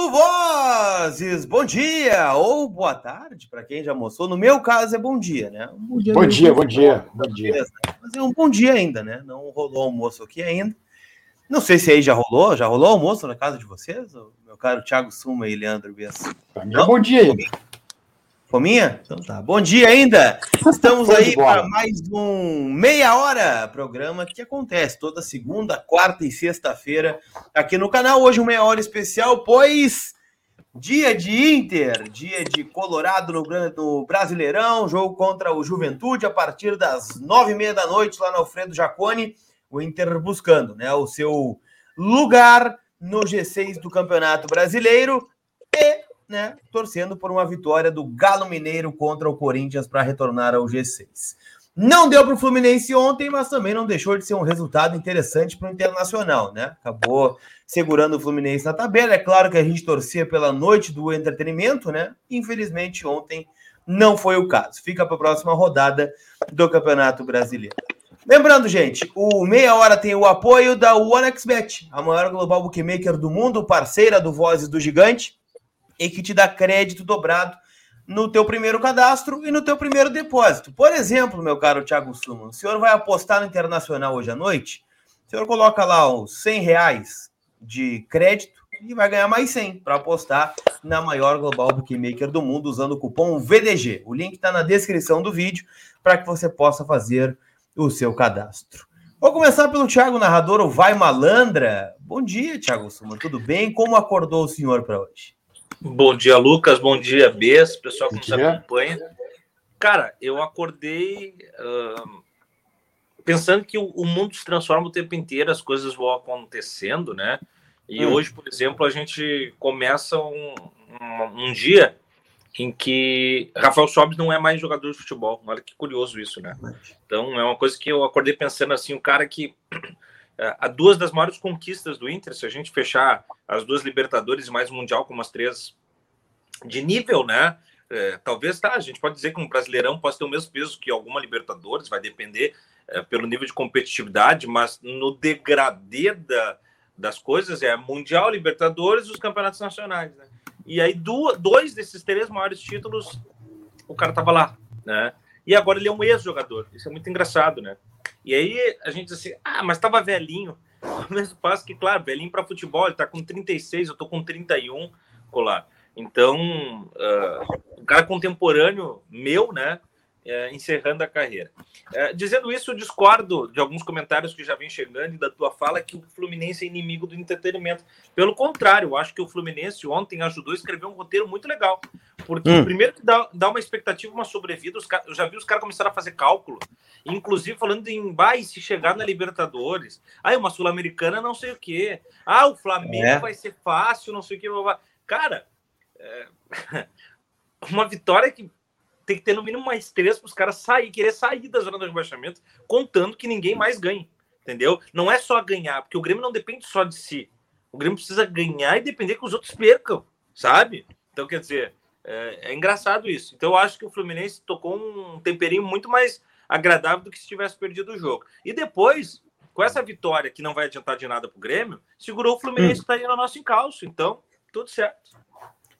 Almoço Vozes! Bom dia ou boa tarde para quem já almoçou. No meu caso é bom dia, né? Um bom dia, bom dia, bom dia, bom dia. Mas é um bom dia ainda, né? Não rolou almoço aqui ainda. Não sei se aí já rolou, já rolou almoço na casa de vocês? Meu caro Thiago Suma e Leandro Bias. Para mim é bom dia ainda. Fominha? Então tá. Bom dia ainda. Estamos aí para mais um meia hora programa que acontece toda segunda, quarta e sexta-feira aqui no canal. Hoje um meia hora especial, pois dia de Inter, dia de Colorado no, no Brasileirão, jogo contra o Juventude a partir das nove e meia da noite lá no Alfredo Jaconi. O Inter buscando, né, o seu lugar no G6 do Campeonato Brasileiro e né, torcendo por uma vitória do Galo Mineiro contra o Corinthians para retornar ao G6. Não deu para o Fluminense ontem, mas também não deixou de ser um resultado interessante para o Internacional, né? Acabou segurando o Fluminense na tabela. É claro que a gente torcia pela noite do entretenimento, né? Infelizmente, ontem não foi o caso. Fica para a próxima rodada do Campeonato Brasileiro. Lembrando, gente, o Meia Hora tem o apoio da OneXBet, a maior global bookmaker do mundo, parceira do Vozes do Gigante e que te dá crédito dobrado no teu primeiro cadastro e no teu primeiro depósito. Por exemplo, meu caro Thiago Suman, o senhor vai apostar no Internacional hoje à noite, o senhor coloca lá os 100 reais de crédito e vai ganhar mais 100 para apostar na maior global bookmaker do mundo usando o cupom VDG. O link está na descrição do vídeo para que você possa fazer o seu cadastro. Vou começar pelo Thiago Narrador, o Vai Malandra. Bom dia, Thiago Suman, tudo bem? Como acordou o senhor para hoje? Bom dia, Lucas. Bom dia, Bess, pessoal que nos acompanha. Cara, eu acordei uh, pensando que o, o, mundo se transforma o tempo inteiro, as coisas vão acontecendo, né? E hum. hoje, por exemplo, a gente começa um, um, um, dia em que Rafael Sobis não é mais jogador de futebol. Olha que curioso isso, né? Então é uma coisa que eu acordei pensando assim, o cara que a duas das maiores conquistas do Inter, se a gente fechar as duas Libertadores e mais Mundial como as três de nível, né? É, talvez tá, a gente pode dizer que um Brasileirão pode ter o mesmo peso que alguma Libertadores, vai depender é, pelo nível de competitividade, mas no degradê da, das coisas é Mundial, Libertadores os campeonatos nacionais, né? E aí do, dois desses três maiores títulos o cara tava lá, né? E agora ele é um ex-jogador. Isso é muito engraçado, né? E aí a gente assim, ah, mas estava velhinho. O mesmo passo que, claro, velhinho para futebol, ele está com 36, eu estou com 31, colar. Então, uh, um cara contemporâneo meu, né? É, encerrando a carreira. É, dizendo isso, eu discordo de alguns comentários que já vem chegando e da tua fala que o Fluminense é inimigo do entretenimento. Pelo contrário, eu acho que o Fluminense ontem ajudou a escrever um roteiro muito legal. Porque, hum. primeiro, que dá, dá uma expectativa, uma sobrevida. Os eu já vi os caras começaram a fazer cálculo, inclusive falando em vai se chegar na Libertadores. Ah, uma Sul-Americana, não sei o quê. Ah, o Flamengo é. vai ser fácil, não sei o quê. Cara, é... uma vitória que tem que ter no mínimo mais três para os caras sair, querer sair da zona do rebaixamento, contando que ninguém mais ganhe. Entendeu? Não é só ganhar, porque o Grêmio não depende só de si. O Grêmio precisa ganhar e depender que os outros percam, sabe? Então, quer dizer, é, é engraçado isso. Então, eu acho que o Fluminense tocou um temperinho muito mais agradável do que se tivesse perdido o jogo. E depois, com essa vitória que não vai adiantar de nada para o Grêmio, segurou o Fluminense hum. que está indo no nosso encalço. Então, tudo certo.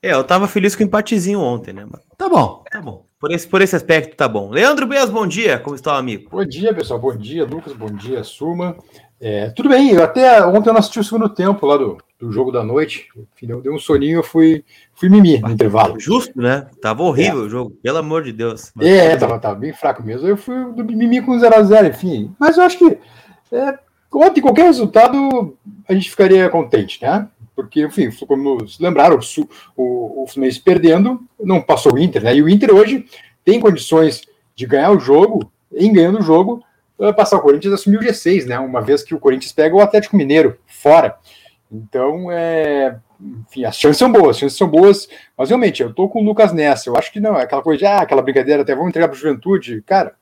É, eu tava feliz com o empatezinho ontem, né? Tá bom, tá bom. Por esse, por esse aspecto, tá bom. Leandro Bias, bom dia. Como está, amigo? Bom dia, pessoal. Bom dia, Lucas. Bom dia, Suma. É, tudo bem, eu até ontem eu não assisti o segundo tempo lá do, do jogo da noite. Enfim, deu um soninho, eu fui, fui mimi no intervalo. Justo, né? Tava horrível é. o jogo, pelo amor de Deus. Mas... É, tava, tava bem fraco mesmo. Eu fui do mimi com 0x0, enfim. Mas eu acho que é, ontem, qualquer resultado, a gente ficaria contente, né? Porque, enfim, como se lembraram, o, o, Fluminense perdendo, não passou o Inter, né? E o Inter hoje tem condições de ganhar o jogo, em ganhando o jogo, passar o Corinthians assumir o G6, né? Uma vez que o Corinthians pega o Atlético Mineiro fora. Então, é, enfim, as chances são boas, as chances são boas, mas realmente, eu tô com o Lucas nessa. Eu acho que não, é aquela coisa de, ah, aquela brincadeira, até vamos entregar para juventude. Cara,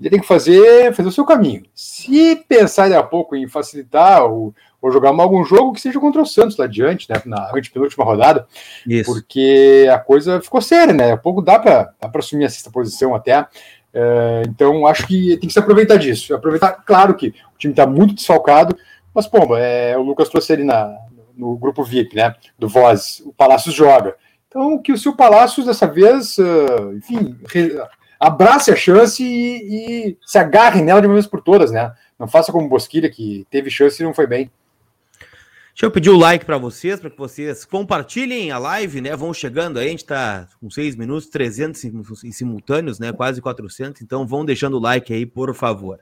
ele tem que fazer, fazer o seu caminho. Se pensar daqui a pouco em facilitar o ou jogar algum jogo que seja contra o Santos lá adiante, né, na penúltima rodada, Isso. porque a coisa ficou séria, né? A pouco dá para assumir a sexta posição até. É, então acho que tem que se aproveitar disso. Aproveitar, claro que o time está muito desfalcado, mas pô, é, o Lucas trouxe ali na, no grupo VIP, né? Do Voz. O Palácios joga. Então, que o seu Palácios, dessa vez, uh, enfim, abrace a chance e, e, se agarre nela de uma vez por todas, né? Não faça como Bosquilha, que teve chance e não foi bem. Deixa eu pedir o like para vocês, para que vocês compartilhem a live, né? Vão chegando aí, a gente está com 6 minutos, 300 em simultâneos, né? Quase 400, então vão deixando o like aí, por favor.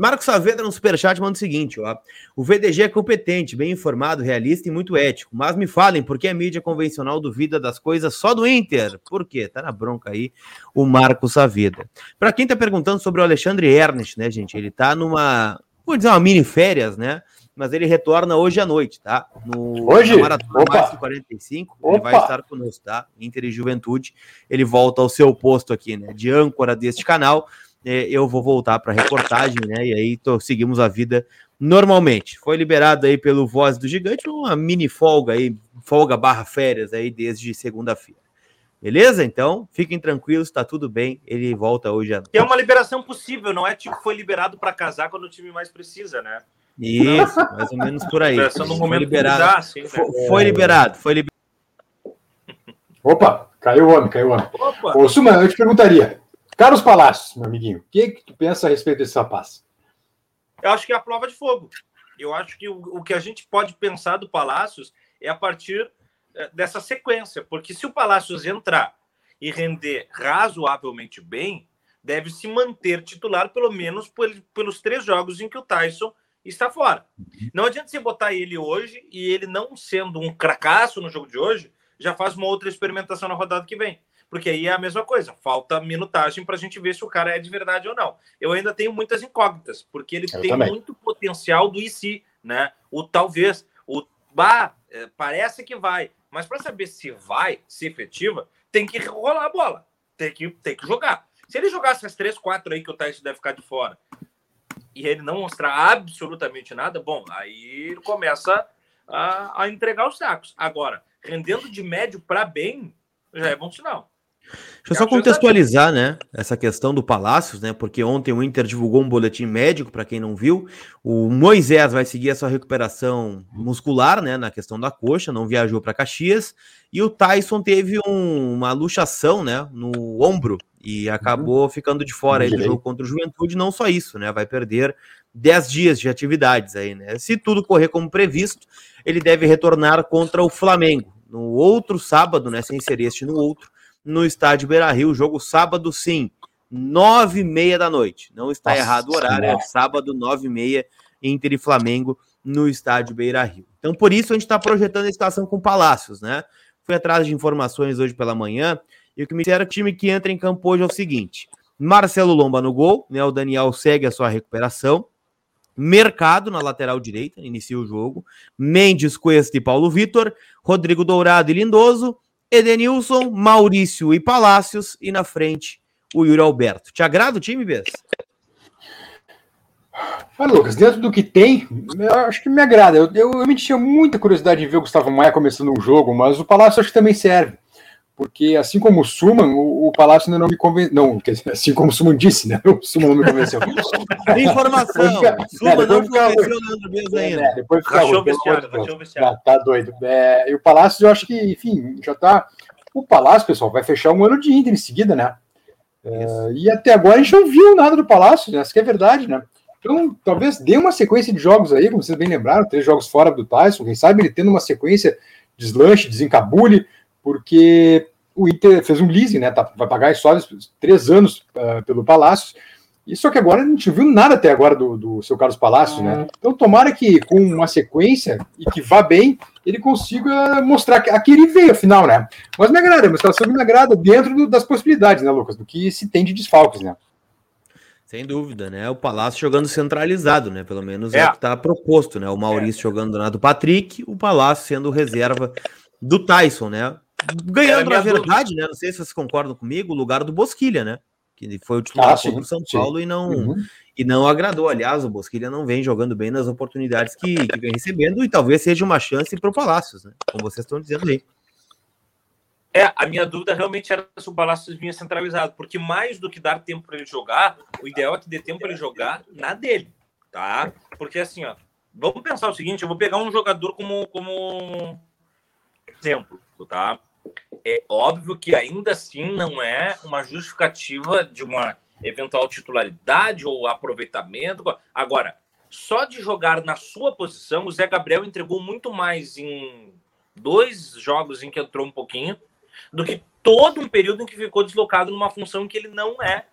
Marcos Saavedra no superchat manda o seguinte, ó. O VDG é competente, bem informado, realista e muito ético. Mas me falem, por que a mídia convencional duvida das coisas só do Inter? Por quê? Tá na bronca aí o Marcos Saavedra. Para quem tá perguntando sobre o Alexandre Ernest, né, gente? Ele tá numa, vou dizer, uma mini férias, né? mas ele retorna hoje à noite, tá? No, hoje? Na Maratona Opa. Mais 45, Opa. ele vai estar conosco, tá? Inter e Juventude, ele volta ao seu posto aqui, né? De âncora deste canal, eu vou voltar para reportagem, né? E aí tô, seguimos a vida normalmente. Foi liberado aí pelo Voz do Gigante uma mini folga aí, folga barra férias aí desde segunda-feira. Beleza? Então, fiquem tranquilos, tá tudo bem. Ele volta hoje à noite. É uma liberação possível, não é tipo foi liberado para casar quando o time mais precisa, né? Isso, mais ou menos por aí. No foi liberado. Usar, foi, né? foi, liberado, foi liberado. Opa, caiu o homem, caiu o homem. Opa. Ô, Suma, eu te perguntaria. Carlos Palácios, meu amiguinho, o que, que tu pensa a respeito desse rapaz? Eu acho que é a prova de fogo. Eu acho que o, o que a gente pode pensar do Palácios é a partir eh, dessa sequência, porque se o Palácios entrar e render razoavelmente bem, deve se manter titular pelo menos pelos três jogos em que o Tyson está fora. Uhum. Não adianta você botar ele hoje e ele não sendo um cracaço no jogo de hoje, já faz uma outra experimentação na rodada que vem. Porque aí é a mesma coisa, falta minutagem para a gente ver se o cara é de verdade ou não. Eu ainda tenho muitas incógnitas, porque ele Eu tem também. muito potencial do IC, né? O talvez, o bah, é, parece que vai, mas para saber se vai, se efetiva, tem que rolar a bola, tem que, tem que jogar. Se ele jogasse as três, quatro aí que o Tyson deve ficar de fora, e ele não mostrar absolutamente nada, bom, aí ele começa a, a entregar os sacos. Agora, rendendo de médio para bem, já é bom sinal. Deixa eu só contextualizar, né, essa questão do Palácios, né, porque ontem o Inter divulgou um boletim médico, para quem não viu, o Moisés vai seguir a sua recuperação muscular, né, na questão da coxa, não viajou para Caxias, e o Tyson teve um, uma luxação, né, no ombro, e acabou uhum. ficando de fora aí do jogo contra o Juventude, não só isso, né, vai perder 10 dias de atividades aí, né, se tudo correr como previsto, ele deve retornar contra o Flamengo, no outro sábado, né, sem ser este no outro, no estádio Beira Rio, jogo sábado sim, nove e meia da noite, não está Nossa, errado o horário, é sábado nove e meia, Inter e Flamengo no estádio Beira Rio. Então por isso a gente está projetando a situação com Palácios, né, fui atrás de informações hoje pela manhã, e o que me disseram é que o time que entra em campo hoje é o seguinte: Marcelo Lomba no gol, né? O Daniel segue a sua recuperação. Mercado na lateral direita, inicia o jogo. Mendes, Cuesta e Paulo Vitor. Rodrigo Dourado e Lindoso. Edenilson, Maurício e Palácios. E na frente, o Yuri Alberto. Te agrada o time, Bess? Ah, Lucas, dentro do que tem, acho que me agrada. Eu, eu, eu me tinha muita curiosidade de ver o Gustavo Maia começando um jogo, mas o Palácio acho que também serve porque assim como o Suman, o, o Palácio ainda não me convenceu. Não, assim como o Suman disse, né? O Suman não me convenceu. Informação. Fica, Suman é, não convenceu o Leandro Bez ainda. É, depois fica ruim, tá, tá doido. É, e o Palácio, eu acho que, enfim, já tá. O Palácio, pessoal, vai fechar um ano de Inter em seguida, né? É, e até agora a gente não viu nada do Palácio, né? Essa que é verdade, né? Então, talvez dê uma sequência de jogos aí, como vocês bem lembraram, três jogos fora do Tyson, quem sabe ele tendo uma sequência deslanche, desencabule, porque o Inter fez um leasing, né? Tá, vai pagar só três anos uh, pelo Palácio. E só que agora a gente não viu nada até agora do, do seu Carlos Palácio, né? Então tomara que com uma sequência e que vá bem, ele consiga mostrar que aqui ele veio, afinal, né? Mas me agrada, uma situação que me agrada dentro do, das possibilidades, né, Lucas? Do que se tem de desfalques, né? Sem dúvida, né? O Palácio jogando centralizado, né? Pelo menos é, é o que está proposto, né? O Maurício é. jogando do lado do Patrick, o Palácio sendo reserva do Tyson, né? Ganhando, na verdade, dúvida. né? Não sei se vocês concordam comigo, o lugar do Bosquilha, né? Que foi o titular ah, do São Paulo sim. e não, uhum. e não agradou. Aliás, o Bosquilha não vem jogando bem nas oportunidades que, que vem recebendo, e talvez seja uma chance para o Palácios, né? Como vocês estão dizendo aí. É, a minha dúvida realmente era se o Palácios vinha centralizado, porque mais do que dar tempo para ele jogar, o ideal é que dê tempo para ele jogar na dele, tá? Porque assim, ó, vamos pensar o seguinte: eu vou pegar um jogador como, como exemplo, tá? É óbvio que ainda assim não é uma justificativa de uma eventual titularidade ou aproveitamento. Agora, só de jogar na sua posição, o Zé Gabriel entregou muito mais em dois jogos em que entrou um pouquinho do que todo um período em que ficou deslocado numa função que ele não é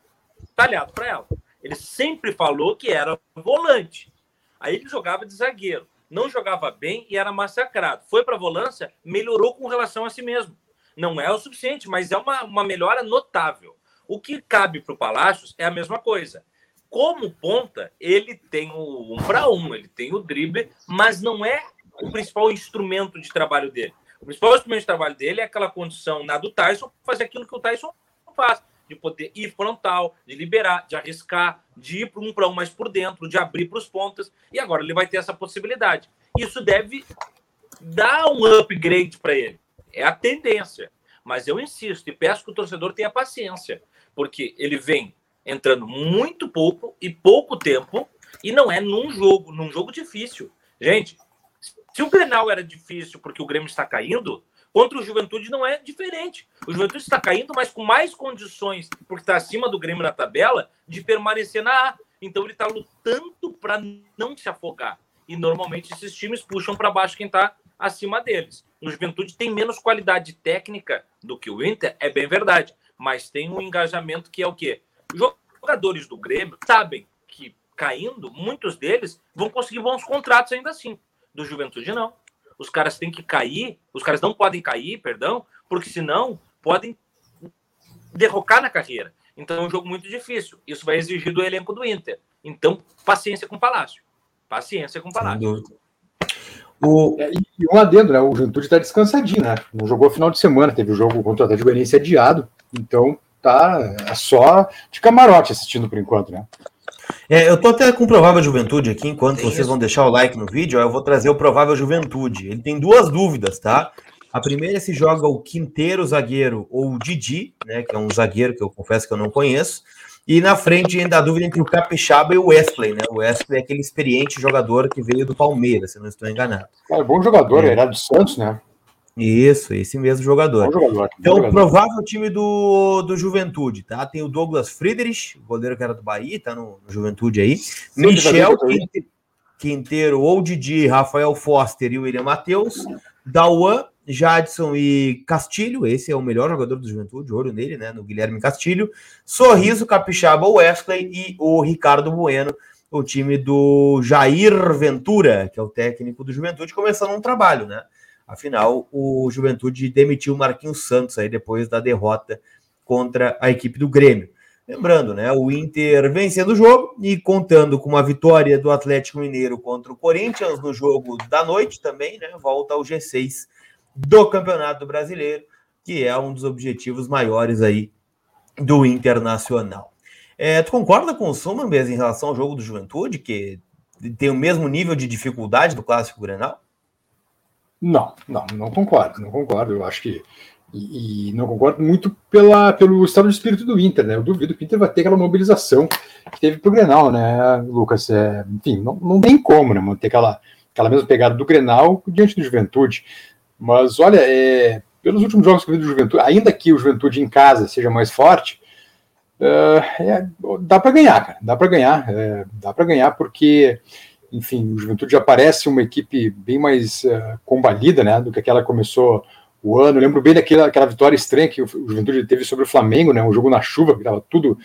talhado para ela. Ele sempre falou que era volante. Aí ele jogava de zagueiro, não jogava bem e era massacrado. Foi para a volância, melhorou com relação a si mesmo. Não é o suficiente, mas é uma, uma melhora notável. O que cabe para o Palácios é a mesma coisa. Como ponta, ele tem o um para um, ele tem o drible, mas não é o principal instrumento de trabalho dele. O principal instrumento de trabalho dele é aquela condição na do Tyson, fazer aquilo que o Tyson faz, de poder ir frontal, de liberar, de arriscar, de ir para um para um mais por dentro, de abrir para os pontas. E agora ele vai ter essa possibilidade. Isso deve dar um upgrade para ele. É a tendência. Mas eu insisto e peço que o torcedor tenha paciência, porque ele vem entrando muito pouco e pouco tempo, e não é num jogo, num jogo difícil. Gente, se o Grenal era difícil porque o Grêmio está caindo, contra o Juventude não é diferente. O Juventude está caindo, mas com mais condições, porque está acima do Grêmio na tabela, de permanecer na A. Então ele está lutando para não se afogar. E normalmente esses times puxam para baixo quem está acima deles. O Juventude tem menos qualidade técnica do que o Inter, é bem verdade. Mas tem um engajamento que é o quê? Jogadores do Grêmio sabem que caindo, muitos deles vão conseguir bons contratos ainda assim do Juventude, não. Os caras têm que cair, os caras não podem cair, perdão, porque senão podem derrocar na carreira. Então é um jogo muito difícil. Isso vai exigir do elenco do Inter. Então, paciência com o Palácio. Paciência com o Palácio. O... É, e um adendo, né? O Juventude está descansadinho, né? Não jogou final de semana, teve o jogo contra o Atlético Goianiense adiado. Então tá é só de camarote assistindo por enquanto, né? É, eu tô até com provável juventude aqui, enquanto tem vocês isso. vão deixar o like no vídeo, eu vou trazer o provável juventude. Ele tem duas dúvidas, tá? A primeira é se joga o Quinteiro zagueiro ou o Didi, né? Que é um zagueiro que eu confesso que eu não conheço. E na frente ainda a dúvida entre o Capixaba e o Wesley, né? O Wesley é aquele experiente jogador que veio do Palmeiras, se não estou enganado. É bom jogador, é. era do Santos, né? Isso, esse mesmo jogador. jogador então, jogador. provável time do, do Juventude, tá? Tem o Douglas Friedrich, goleiro que era do Bahia, tá no, no Juventude aí. Sim, Michel Quinteiro, ou Didi, Rafael Foster e William Matheus. Dauan, Jadson e Castilho, esse é o melhor jogador do Juventude, olho nele, né? No Guilherme Castilho. Sorriso, Capixaba, Wesley e o Ricardo Bueno, o time do Jair Ventura, que é o técnico do Juventude, começando um trabalho, né? Afinal, o Juventude demitiu o Marquinhos Santos aí depois da derrota contra a equipe do Grêmio. Lembrando, né, o Inter vencendo o jogo e contando com uma vitória do Atlético Mineiro contra o Corinthians no jogo da noite também, né, volta ao G6 do Campeonato Brasileiro, que é um dos objetivos maiores aí do Internacional. É, tu concorda com o Sumambes em relação ao jogo do Juventude, que tem o mesmo nível de dificuldade do Clássico Grenal? Não, não, não concordo, não concordo. Eu acho que. E, e, não concordo muito pela, pelo estado de espírito do Inter, né? Eu duvido que o Inter vai ter aquela mobilização que teve pro Grenal, né, Lucas? É, enfim, não, não tem como, né? Manter aquela, aquela mesma pegada do Grenal diante do Juventude. Mas olha, é, pelos últimos jogos que eu vi do Juventude, ainda que o Juventude em casa seja mais forte, uh, é, dá para ganhar, cara. Dá para ganhar, é, dá para ganhar porque enfim, o Juventude já parece uma equipe bem mais uh, combalida, né, do que aquela que começou o ano. Eu lembro bem daquela aquela vitória estranha que o Juventude teve sobre o Flamengo, né, um jogo na chuva, que estava tudo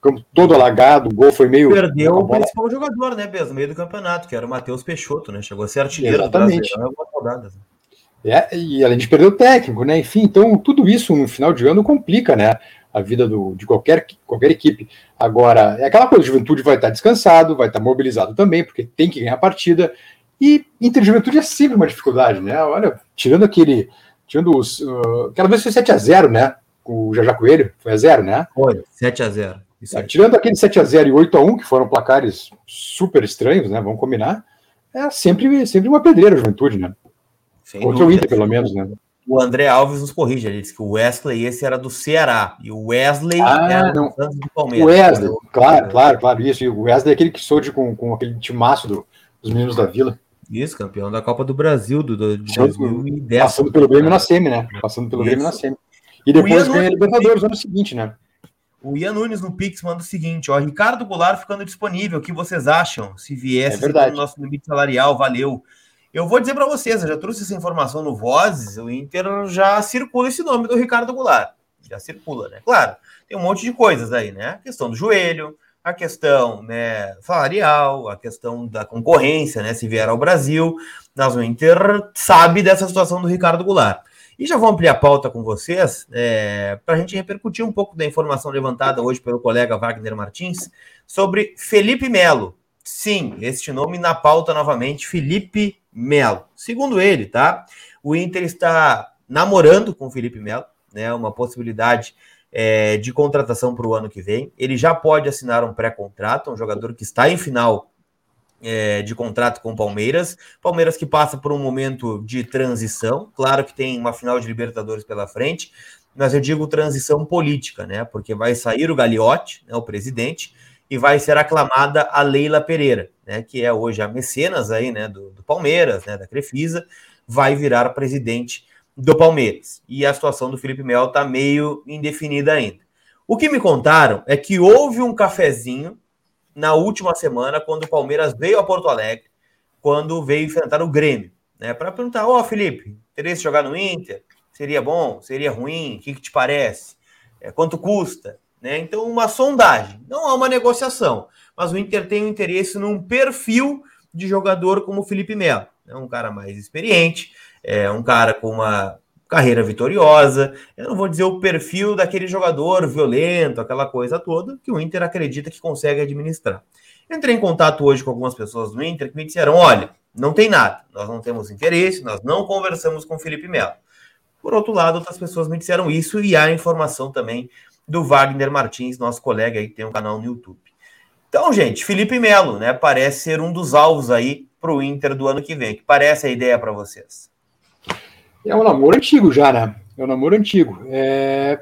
campo todo alagado, o gol foi meio perdeu o principal jogador, né, Bez, no meio do campeonato, que era o Matheus Peixoto, né, chegou a ser artilheiro Exatamente. do Brasileirão, é, e além de perder o técnico, né? Enfim, então tudo isso no final de ano complica, né? A vida do, de qualquer, qualquer equipe. Agora, é aquela coisa, Juventude vai estar descansado, vai estar mobilizado também, porque tem que ganhar a partida. E Inter Juventude é sempre uma dificuldade, né? Olha, tirando aquele. Tirando os. Uh, aquela vez foi 7x0, né? Com o Jajá Coelho, foi a 0, né? Foi, 7x0. É, tirando aquele 7x0 e 8x1, que foram placares super estranhos, né? Vamos combinar. É sempre, sempre uma pedreira a juventude, né? Sem Contra dúvida. o Inter, pelo menos, né? O André Alves nos corrige, ele disse que o Wesley esse era do Ceará e o Wesley ah, era não. do Palmeiras. O Wesley, claro, claro, claro, isso. E o Wesley é aquele que soube com, com aquele timaço do, Os meninos da Vila. Isso, campeão da Copa do Brasil do, do, de 2010. Passando pelo Grêmio na semi, né? Passando pelo. Grêmio na semi. E depois ganha a Libertadores no ano seguinte, né? O Ian Nunes no Pix manda o seguinte: ó, Ricardo Goulart ficando disponível. O que vocês acham? Se viesse é no nosso limite salarial, valeu. Eu vou dizer para vocês, eu já trouxe essa informação no Vozes, o Inter já circula esse nome do Ricardo Goulart. Já circula, né? Claro, tem um monte de coisas aí, né? A questão do joelho, a questão né, salarial, a questão da concorrência, né? Se vier ao Brasil, nós o Inter sabe dessa situação do Ricardo Goulart. E já vou ampliar a pauta com vocês, é, para a gente repercutir um pouco da informação levantada hoje pelo colega Wagner Martins sobre Felipe Melo. Sim, este nome na pauta novamente, Felipe Melo. Segundo ele, tá? O Inter está namorando com o Felipe Melo, né? Uma possibilidade é, de contratação para o ano que vem. Ele já pode assinar um pré-contrato, um jogador que está em final é, de contrato com o Palmeiras. Palmeiras que passa por um momento de transição. Claro que tem uma final de Libertadores pela frente, mas eu digo transição política, né? Porque vai sair o Gagliotti, né, o presidente, e vai ser aclamada a Leila Pereira, né? Que é hoje a mecenas aí, né? Do, do Palmeiras, né? Da Crefisa, vai virar presidente do Palmeiras. E a situação do Felipe Melo está meio indefinida ainda. O que me contaram é que houve um cafezinho na última semana, quando o Palmeiras veio a Porto Alegre, quando veio enfrentar o Grêmio, né? Para perguntar: Ó, oh, Felipe, interesse jogar no Inter? Seria bom? Seria ruim? O que, que te parece? É, quanto custa? Né? Então, uma sondagem, não há uma negociação, mas o Inter tem um interesse num perfil de jogador como o Felipe Melo, é um cara mais experiente, é um cara com uma carreira vitoriosa. Eu não vou dizer o perfil daquele jogador violento, aquela coisa toda, que o Inter acredita que consegue administrar. entrei em contato hoje com algumas pessoas do Inter que me disseram: olha, não tem nada, nós não temos interesse, nós não conversamos com o Felipe Melo. Por outro lado, outras pessoas me disseram isso e há informação também do Wagner Martins, nosso colega aí que tem um canal no YouTube. Então, gente, Felipe Melo, né, parece ser um dos alvos aí para o Inter do ano que vem. Que parece a ideia para vocês? É um namoro antigo já, né? É um namoro antigo. É...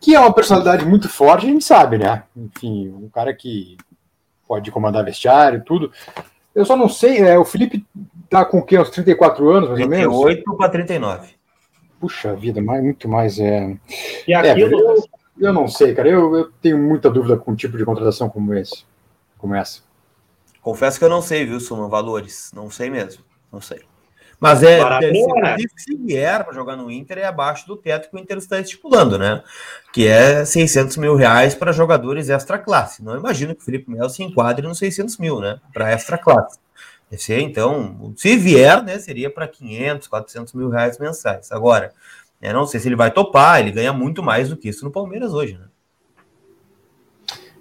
Que é uma personalidade muito forte, a gente sabe, né? Enfim, um cara que pode comandar vestiário e tudo. Eu só não sei, é, o Felipe tá com o quê? Uns 34 anos, mais 38 ou menos? 38 para 39. Puxa vida, mais, muito mais. É... E aquilo... É, eu, não sei, cara. Eu, eu tenho muita dúvida com um tipo de contratação como esse. Como essa. Confesso que eu não sei, viu, Suma? Valores. Não sei mesmo. Não sei. Mas é, é se vier para jogar no Inter, é abaixo do teto que o Inter está estipulando, né? Que é 600 mil reais para jogadores extra classe. Não imagino que o Felipe Melo se enquadre nos 600 mil, né? Para extra classe. Esse, então, se vier, né, seria para 500, 400 mil reais mensais. Agora, né, não sei se ele vai topar, ele ganha muito mais do que isso no Palmeiras hoje, né?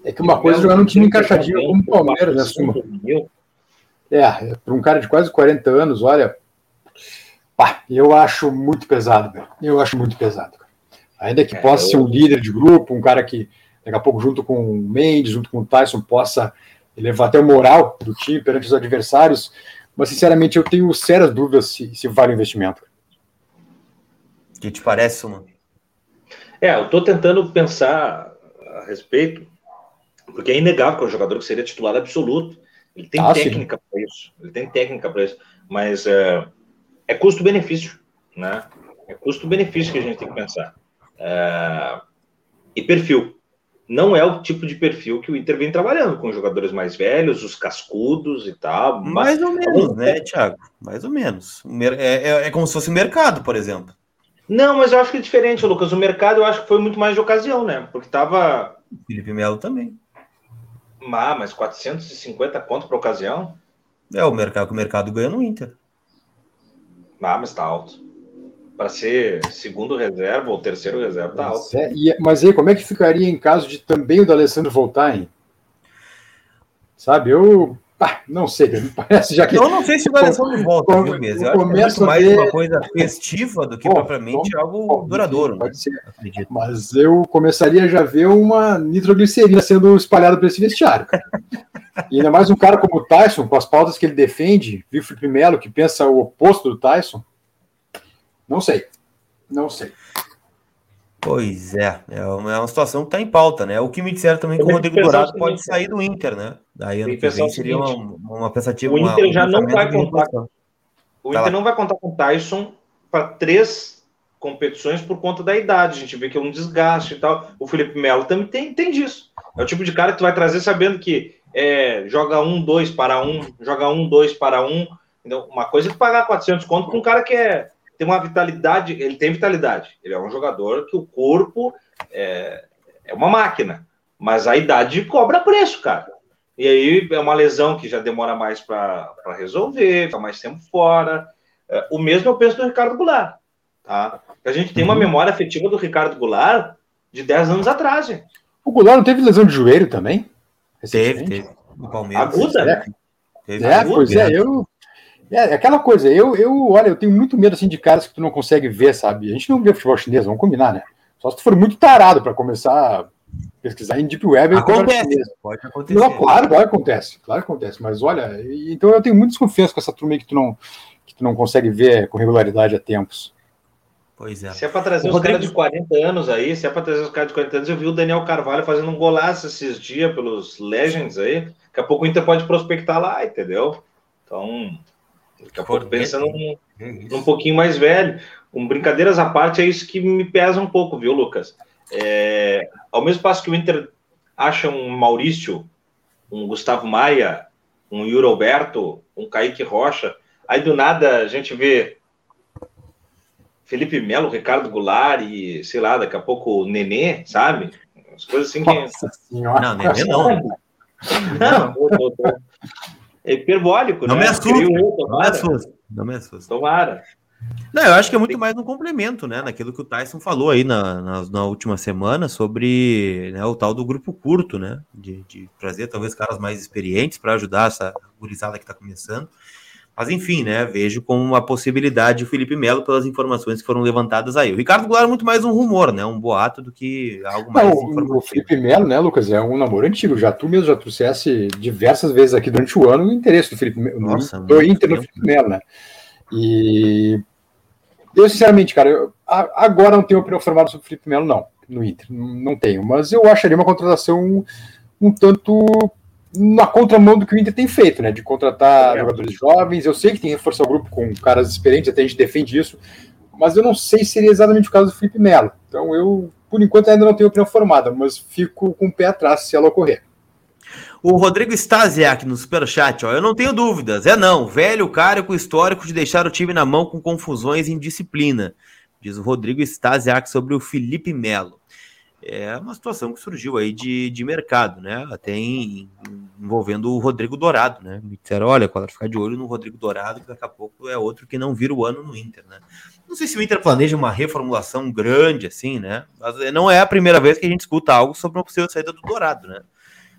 É que uma coisa é jogar num time encaixadinho como o Palmeiras, né, Suma? É, para um cara de quase 40 anos, olha, Pá, eu acho muito pesado, velho. Eu acho muito pesado. Ainda que é, possa eu... ser um líder de grupo, um cara que daqui a pouco, junto com o Mendes, junto com o Tyson, possa levar até o moral do time perante os adversários. Mas, sinceramente, eu tenho sérias dúvidas se, se vale o investimento. O que te parece, mano? É, eu estou tentando pensar a respeito, porque é inegável que é um jogador que seria titular absoluto. Ele tem ah, técnica para isso. Ele tem técnica para isso. Mas. É é custo-benefício, né? É custo-benefício que a gente tem que pensar. É... E perfil. Não é o tipo de perfil que o Inter vem trabalhando, com jogadores mais velhos, os cascudos e tal. Mais ou menos, né, Thiago? Mais ou menos. É, é, é como se fosse mercado, por exemplo. Não, mas eu acho que é diferente, Lucas. O mercado eu acho que foi muito mais de ocasião, né? Porque tava. Felipe Melo também. Ah, mas 450 conto para ocasião? É o mercado, o mercado ganha no Inter. Ah, mas tá alto. Para ser segundo reserva ou terceiro reserva, tá alto. É, e, mas aí, como é que ficaria em caso de também o D'Alessandro voltar, hein? Sabe, eu ah, não sei, parece já que. Eu não sei se o D'Alessandro volta, com, viu mesmo? Eu começo mais uma coisa festiva do que bom, propriamente bom, algo bom, duradouro. Pode né? ser. Acredito. Mas eu começaria já a ver uma nitroglicerina sendo espalhada por esse vestiário. E ainda mais um cara como o Tyson, com as pautas que ele defende, viu Felipe Melo, que pensa o oposto do Tyson. Não sei. Não sei. Pois é, é uma, é uma situação que está em pauta, né? O que me disseram também que o Rodrigo Dourado pode sair do Inter, né? Daí ano que vem seria uma, uma pensativa. O Inter uma, já não vai contar. O Inter não vai contar com o Tyson para três competições por conta da idade. A gente vê que é um desgaste e tal. O Felipe Melo também tem, tem disso. É o tipo de cara que tu vai trazer sabendo que é, joga um, dois para um, joga um, dois para um. Então, uma coisa é pagar 400 conto com um cara que é, tem uma vitalidade, ele tem vitalidade. Ele é um jogador que o corpo é, é uma máquina, mas a idade cobra preço, cara. E aí é uma lesão que já demora mais para resolver, fica mais tempo fora. É, o mesmo eu penso do Ricardo Goulart. Tá? A gente tem uma uhum. memória afetiva do Ricardo Goulart de 10 anos atrás, gente. O Goulart não teve lesão de joelho também? Teve, teve. No Palmeiras. Aguda, né? Teve é, aguda, pois é, eu. É, aquela coisa, eu, eu, olha, eu tenho muito medo assim de caras que tu não consegue ver, sabe? A gente não vê futebol chinês, vamos combinar, né? Só se tu for muito tarado para começar a pesquisar em Deep Web. Acontece, pode acontecer. Não, claro, claro acontece, claro que acontece, mas olha, então eu tenho muita desconfiança com essa turma aí que tu não, que tu não consegue ver com regularidade há tempos. Pois é. Se é para trazer o os Rodrigo... caras de 40 anos aí, se é para trazer os caras de 40 anos, eu vi o Daniel Carvalho fazendo um golaço esses dias pelos Legends aí. Daqui a pouco o Inter pode prospectar lá, entendeu? Então, daqui a pouco pensa num, num pouquinho mais velho. Com brincadeiras à parte, é isso que me pesa um pouco, viu, Lucas? É, ao mesmo passo que o Inter acha um Maurício, um Gustavo Maia, um Yuri Alberto, um Kaique Rocha, aí do nada a gente vê Felipe Melo, Ricardo Goulart e, sei lá, daqui a pouco o Nenê, sabe? As coisas assim que. Nossa senhora. Não, Nenê não. Não, tô, tô, é hiperbólico, não né? Me assusta, não me assusta. Não me assusta. Tomara. Não, eu acho que é muito mais um complemento, né? Naquilo que o Tyson falou aí na, na, na última semana sobre né, o tal do grupo curto, né? De, de trazer talvez caras mais experientes para ajudar essa gurizada que está começando. Mas enfim, né? Vejo como uma possibilidade o Felipe Melo pelas informações que foram levantadas aí. O Ricardo Goulart é muito mais um rumor, né? Um boato do que algo mais Não, O Felipe Melo, né, Lucas, é um namoro antigo. Já tu mesmo já trouxesse diversas vezes aqui durante o ano o interesse do Felipe Melo, Nossa, do Inter no Felipe Melo, né? E eu, sinceramente, cara, eu, agora não tenho opinião formada sobre o Felipe Melo, não, no Inter. Não tenho. Mas eu acharia uma contratação um tanto na contramão do que o Inter tem feito, né? De contratar é. jogadores jovens. Eu sei que tem que reforçar o grupo com caras experientes, até a gente defende isso, mas eu não sei se seria exatamente o caso do Felipe Melo. Então eu, por enquanto, ainda não tenho opinião formada, mas fico com o pé atrás se ela ocorrer. O Rodrigo Stasiak no superchat, ó. Eu não tenho dúvidas. É não. Velho cara com histórico de deixar o time na mão com confusões e indisciplina. Diz o Rodrigo Stasiak sobre o Felipe Melo é uma situação que surgiu aí de, de mercado, né? Até em, envolvendo o Rodrigo Dourado, né? Me disseram, olha, quando ficar de olho no Rodrigo Dourado, que daqui a pouco é outro que não vira o ano no Inter, né? Não sei se o Inter planeja uma reformulação grande, assim, né? Mas não é a primeira vez que a gente escuta algo sobre uma possível saída do Dourado, né?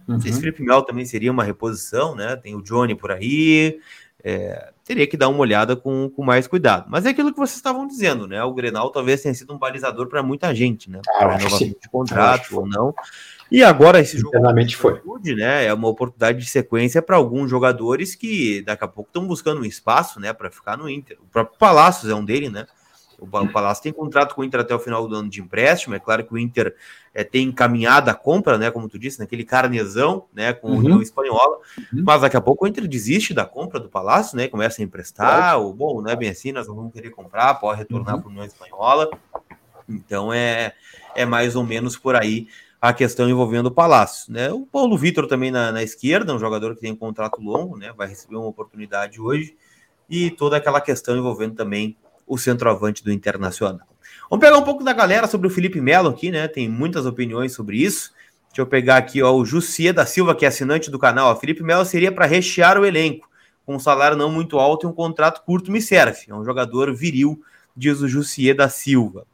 Não sei se uhum. Felipe Melo também seria uma reposição, né? Tem o Johnny por aí, é, teria que dar uma olhada com, com mais cuidado. Mas é aquilo que vocês estavam dizendo, né? O Grenal talvez tenha sido um balizador para muita gente, né? Ah, renovação de contrato ou não. E agora esse jogo foi. né? É uma oportunidade de sequência para alguns jogadores que daqui a pouco estão buscando um espaço, né, para ficar no Inter. O próprio Palácios é um dele, né? O Palácio tem contrato com o Inter até o final do ano de empréstimo. É claro que o Inter é, tem encaminhado a compra, né? Como tu disse, naquele carnezão, né? Com uhum. o União Espanhola. Uhum. Mas daqui a pouco o Inter desiste da compra do Palácio, né? Começa a emprestar. O bom, não é bem assim, nós não vamos querer comprar, pode retornar uhum. para a União Espanhola. Então é, é mais ou menos por aí a questão envolvendo o Palácio. Né? O Paulo Vitor também na, na, esquerda, um jogador que tem um contrato longo, né? vai receber uma oportunidade hoje, e toda aquela questão envolvendo também o centroavante do Internacional. Vamos pegar um pouco da galera sobre o Felipe Melo aqui, né? Tem muitas opiniões sobre isso. Deixa eu pegar aqui ó, o Jussier da Silva, que é assinante do canal. O Felipe Melo seria para rechear o elenco, com um salário não muito alto e um contrato curto me serve. É um jogador viril, diz o Jussier da Silva.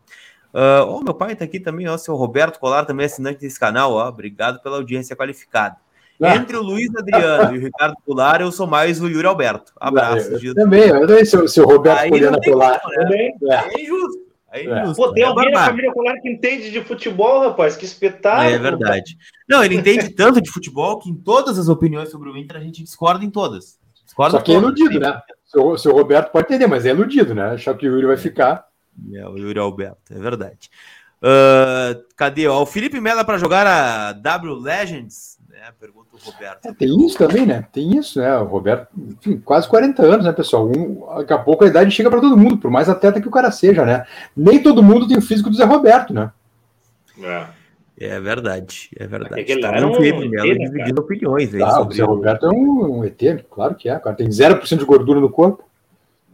Uh, oh, meu pai tá aqui também, ó, seu Roberto Colar, também é assinante desse canal, ó, obrigado pela audiência qualificada. Ah. Entre o Luiz Adriano e o Ricardo Goulart, eu sou mais o Yuri Alberto. Abraço. Eu, eu também, eu também sou, o Roberto Poliana Colar. Né? É. é injusto. É, é injusto. Pô, tem é alguém na família Colar que entende de futebol, rapaz, que espetáculo. É verdade. Não, ele entende tanto de futebol que em todas as opiniões sobre o Inter a gente discorda em todas. Discorda Só que é iludido, né? O seu Roberto pode entender, mas é iludido, né? Achar que o Yuri vai ficar. É, o Yuri Alberto, é verdade. Uh, cadê? Ó, o Felipe Mela para jogar a W Legends? Né? Pergunta o Roberto. É, tem isso também, né? Tem isso, né? O Roberto, enfim, quase 40 anos, né, pessoal? Um, daqui a pouco a idade chega para todo mundo, por mais atleta que o cara seja, né? Nem todo mundo tem o físico do Zé Roberto, né? É. É verdade, é verdade. Aquele tá era um Felipe Melo né, dividindo opiniões aí. Ah, o Zé Roberto é um, um ET, claro que é. O cara tem 0% de gordura no corpo.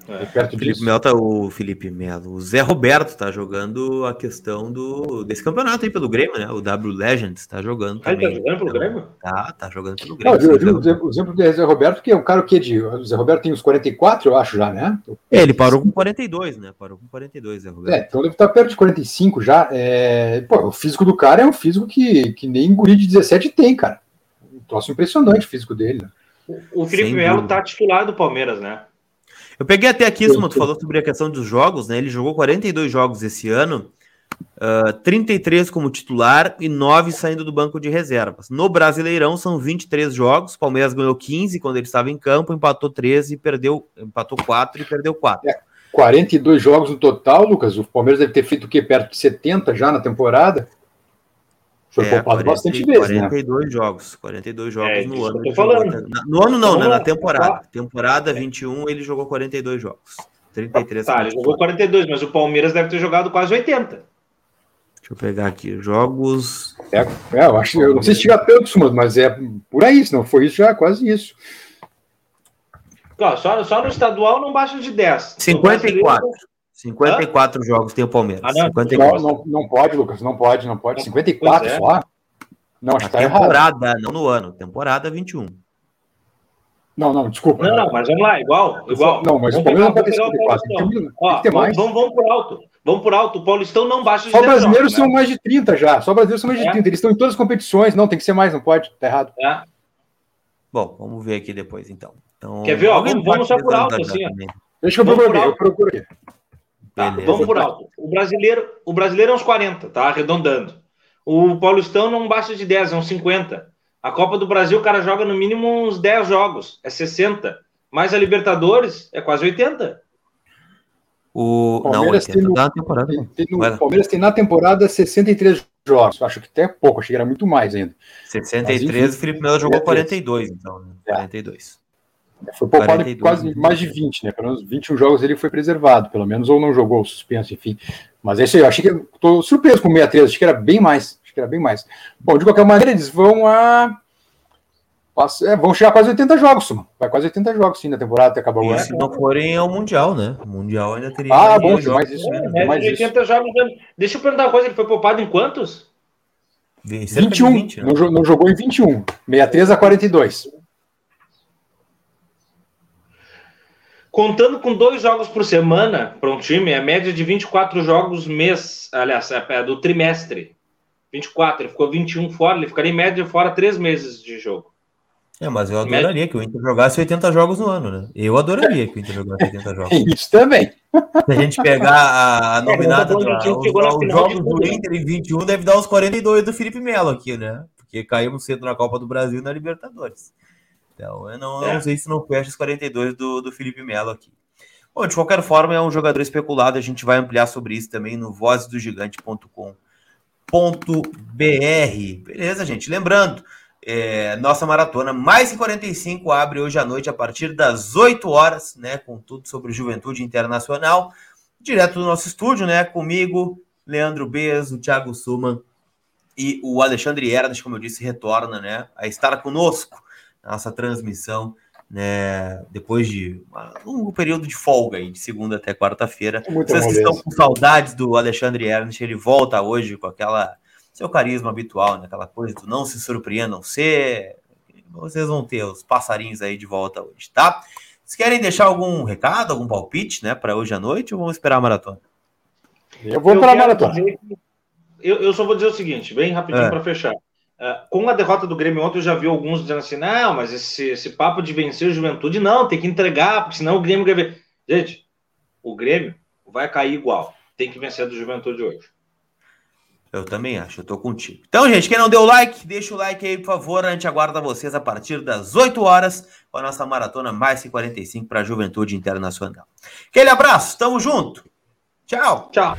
É. Perto Felipe Melo tá, o Felipe Melo. O Zé Roberto tá jogando a questão do desse campeonato aí pelo Grêmio, né? O W Legends tá jogando ah, também. Ah, tá jogando pelo Grêmio? Tá, tá jogando pelo Grêmio. Não, eu, eu, eu, o exemplo do Zé Roberto, que é um cara que de. O Zé Roberto tem uns 44, eu acho, já, né? É, ele parou com 42, né? Parou com 42, Zé Roberto. É, então deve estar perto de 45 já. É... Pô, o físico do cara é um físico que, que nem guri de 17 tem, cara. Um troço impressionante o físico dele. Né? O, o Felipe Melo tá titular do Palmeiras, né? Eu peguei até aqui, Suma, tu falou sobre a questão dos jogos, né? Ele jogou 42 jogos esse ano, uh, ah, 33 como titular e 9 saindo do banco de reservas. No Brasileirão são 23 jogos, Palmeiras ganhou 15 quando ele estava em campo, empatou 13 e perdeu, empatou 4 e perdeu 4. É, 42 jogos no total, Lucas. O Palmeiras deve ter feito o quê? Perto de 70 já na temporada? Foi é, poupado 40, bastante vezes, 42 né? jogos, 42 jogos é, no ano. Falando. no ano não, né, na temporada. Temporada 21 ele jogou 42 jogos. 33 Tá, ele jogou 42, mas o Palmeiras deve ter jogado quase 80. Deixa eu pegar aqui, jogos... É, é eu acho, eu não sei se chega tanto, mas é por aí, se não foi isso, já é quase isso. Só, só no estadual não baixa de 10. 54. 54 Hã? jogos tem o Palmeiras. Ah, não. Não, não, não, pode, Lucas, não pode, não pode. 54 é. só? Não, acho que tá temporada, errado. não no ano, temporada 21. Não, não, desculpa. Não, não, mas vamos lá, igual. igual. Não, mas vamos o Palmeiras não pode ter 54. Tem que, Ó, tem que vamos, vamos, vamos por alto. Vamos por alto. O Paulistão não baixa de Só brasileiros né? são mais de 30 já. Só brasileiros são mais de é. 30. Eles estão em todas as competições. Não, tem que ser mais, não pode. Tá errado. É. Bom, vamos ver aqui depois, então. então Quer ver? Ó, vamos, vamos só por alto, assim. Deixa eu procurar, eu procurei. Tá, vamos por alto. O brasileiro, o brasileiro é uns 40, tá? Arredondando. O Paulistão não baixa de 10, é uns 50. A Copa do Brasil, o cara joga no mínimo uns 10 jogos, é 60. Mas a Libertadores é quase 80. O Palmeiras não, 80 tem no, temporada. Tem, tem no, Palmeiras tem na temporada 63 jogos. Acho que até pouco, achei que era muito mais ainda. 63, Mas, o Felipe Melo jogou 42, então, né? 42. Foi poupado quase mais de 20, né? Pelo menos 21 jogos ele foi preservado, pelo menos, ou não jogou suspenso, enfim. Mas é isso aí, eu achei que. Tô surpreso com o 63, achei que era bem mais. Acho que era bem mais. Bom, de qualquer maneira, eles vão a. É, vão chegar a quase 80 jogos, mano. Vai quase 80 jogos sim na temporada até acabar agora. Se não forem ao Mundial, né? O Mundial ainda teria. Ah, bom, mais isso. É, mais 80 isso. jogos. Deixa eu perguntar uma coisa: ele foi poupado em quantos? 21. 20, né? não, não jogou em 21. 63 a 42. Contando com dois jogos por semana para um time, é média de 24 jogos mês, aliás, é, é do trimestre. 24, ele ficou 21 fora, ele ficaria em média fora três meses de jogo. É, mas eu adoraria média... que o Inter jogasse 80 jogos no ano, né? Eu adoraria que o Inter jogasse 80 jogos. Isso também. Se a gente pegar a nominada, é, do, os, jogos do Inter em 21, deve dar os 42 do Felipe Melo aqui, né? Porque caímos cedo na Copa do Brasil e na Libertadores. Então, eu não, é. não sei se não fecha os 42 do, do Felipe Melo aqui. Bom, de qualquer forma, é um jogador especulado. A gente vai ampliar sobre isso também no vozdogigante.com.br. Beleza, gente? Lembrando, é, nossa maratona mais que 45 abre hoje à noite a partir das 8 horas, né? Com tudo sobre juventude internacional. Direto do nosso estúdio, né? Comigo, Leandro Bez, o Thiago Suman e o Alexandre Erdas, como eu disse, retorna, né? A estar conosco nossa transmissão, né, depois de um longo período de folga aí, de segunda até quarta-feira. Vocês que estão com saudades do Alexandre Ernst, ele volta hoje com aquela seu carisma habitual, né, aquela coisa do não se surpreendam ser. Vocês vão ter os passarinhos aí de volta hoje, tá? Vocês querem deixar algum recado, algum palpite, né, para hoje à noite ou vamos esperar a maratona? Eu vou para a maratona. Eu, eu, só vou dizer o seguinte, bem rapidinho é. para fechar. Uh, com a derrota do Grêmio ontem, eu já vi alguns dizendo assim: não, mas esse, esse papo de vencer o juventude, não, tem que entregar, porque senão o Grêmio. Grêmio... Gente, o Grêmio vai cair igual. Tem que vencer do juventude hoje. Eu também acho, eu tô contigo. Então, gente, quem não deu like, deixa o like aí, por favor. A gente aguarda vocês a partir das 8 horas com a nossa maratona mais que 45 para a Juventude Internacional. Aquele abraço, tamo junto. Tchau. Tchau.